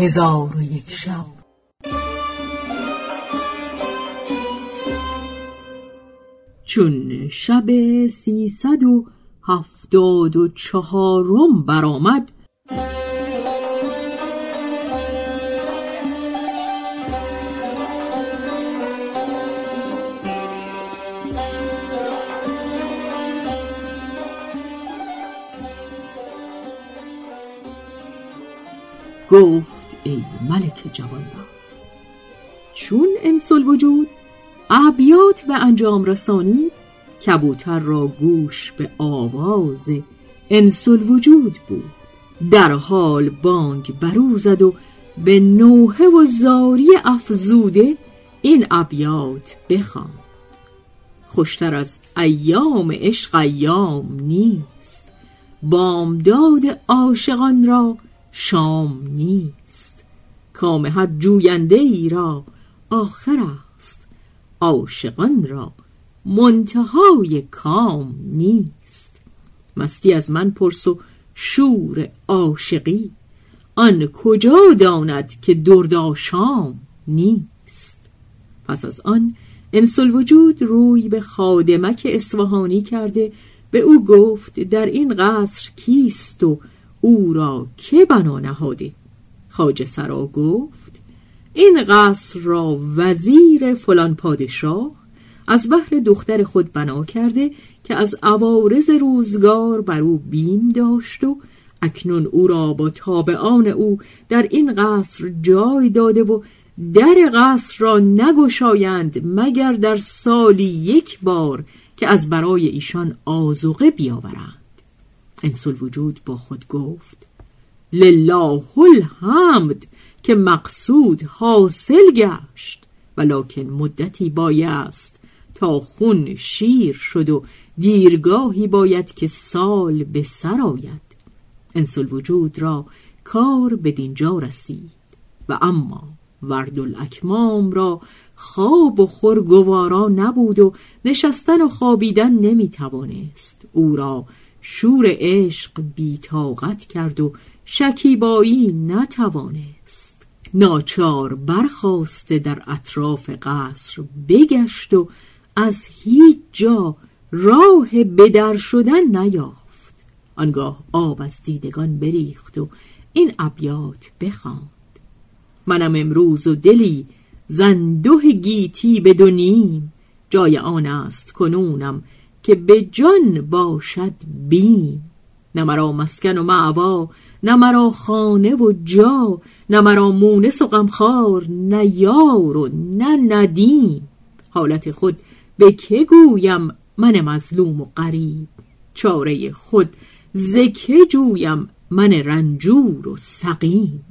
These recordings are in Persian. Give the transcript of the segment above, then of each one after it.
هزار و یک شب. چون شب سیصد و هفتاد و چهارم برآمد گفت ای ملک جوانبخت چون انس وجود ابیات به انجام رسانید کبوتر را گوش به آواز انس وجود بود. در حال بانگ بروزد و به نوحه و زاری افزوده این ابیات بخواند. خوشتر از ایام عشق ایام نیست. بامداد عاشقان را شام نیست. کام هر جوینده ای را آخر است. عاشقان را منتهای کام نیست. مستی از من پرس و شور عاشقی. آن کجا داند که درداشام نیست؟ پس از آن انسل وجود روی به خادمک اصفهانی کرده به او گفت در این قصر کیست و او را که بنا نهاده خاج سرا گفت این قصر را وزیر فلان پادشاه از بحر دختر خود بنا کرده که از عوارض روزگار بر او بیم داشت و اکنون او را با تابعان او در این قصر جای داده و در قصر را نگشایند مگر در سالی یک بار که از برای ایشان آزوقه بیاورند. انسل وجود با خود گفت لله الحمد که مقصود حاصل گشت ولکن مدتی بایست تا خون شیر شد و دیرگاهی باید که سال به سر آید. انسل وجود را کار به دینجا رسید و اما ورد الاکمام را خواب و خور گوارا نبود و نشستن و خوابیدن نمی توانست او را شور عشق بیتاقت کرد و شکیبایی نتوانست. ناچار برخواسته در اطراف قصر بگشت و از هیچ جا راه بدر شدن نیافت. آنگاه آب از دیدگان بریخت و این ابیات بخواند. منم امروز و دلی زنده گیتی بدونیم. جای آن است کنونم که به جان باشد بیم. نه مرا مسکن و معوا نه مرا خانه و جا نه مرا مونس و غمخوار نه یار و نه ندیم. حالت خود به که گویم من مظلوم و غریب؟ چاره خود زکه جویم من رنجور و سقیم.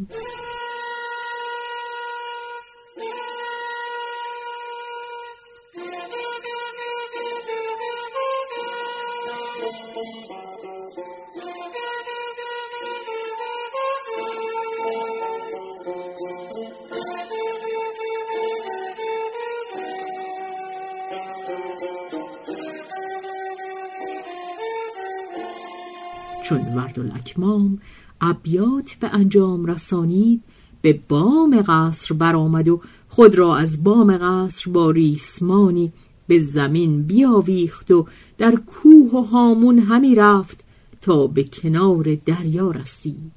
چون ورد الاکمام ابیات به انجام رسانید به بام قصر برآمد و خود را از بام قصر با ریسمانی به زمین بیاویخت و در کوه و هامون همی رفت تا به کنار دریا رسید.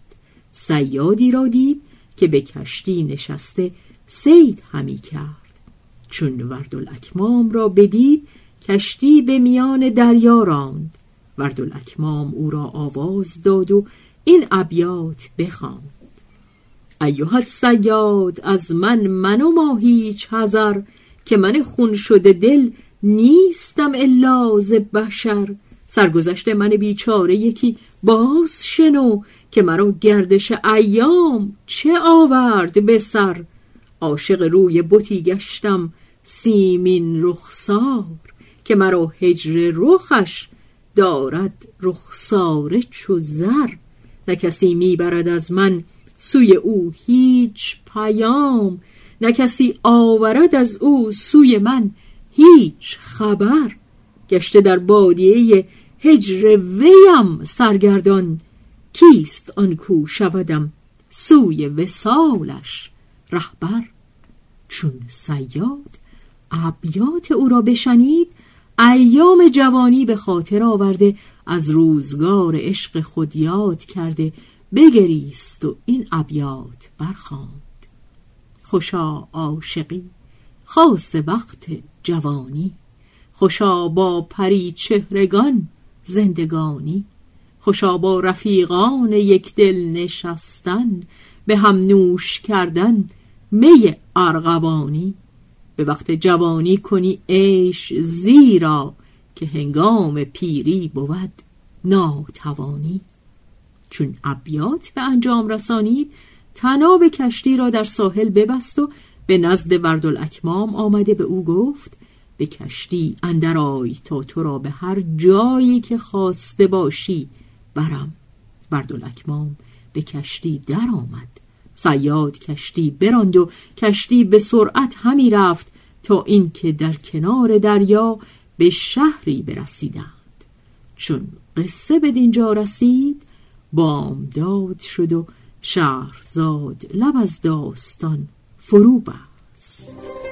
سیادی را دید که به کشتی نشسته سید همی کرد. چون ورد الاکمام را بدید کشتی به میان دریا راند. وردالاکمام او را آواز داد و این ابیات بخواند. ایها السیاد از من من و ما هیچ هزر که من خون شده دل نیستم الا ز بشر. سرگذشت من بیچاره یکی باز شنو که مرا گردش ایام چه آورد به سر. عاشق روی بتی گشتم سیمین رخسار که مرا هجر رخش دارد رخساره چو زر نه کسی می‌برد از من سوی او هیچ پیام نه کسی آورد از او سوی من هیچ خبر. گشته در بادیه هجر ویم سرگردان کیست آن کو شودم سوی وسالش رهبر؟ چون سیاد ابیات او را بشنید ایام جوانی به خاطر آورده از روزگار عشق خود یاد کرده بگریست و این ابیات برخواند خوشا عاشقی خاص وقت جوانی. خوشا با پری چهرگان زندگانی. خوشا با رفیقان یک دل نشستن به هم نوش کردن می ارغوانی. به وقت جوانی کنی عیش زیرا که هنگام پیری بود ناتوانی. چون ابیات به انجام رسانید تناب کشتی را در ساحل ببست و به نزد وردالاکمام آمده به او گفت به کشتی اندر آی تا تو را به هر جایی که خواسته باشی برم. وردالاکمام به کشتی در آمد سیاد کشتی براند و کشتی به سرعت همی رفت. تا اینکه در کنار دریا به شهری برسیدند. چون قصه به دینجا رسید بامداد شد و شهرزاد لب از داستان فرو بست.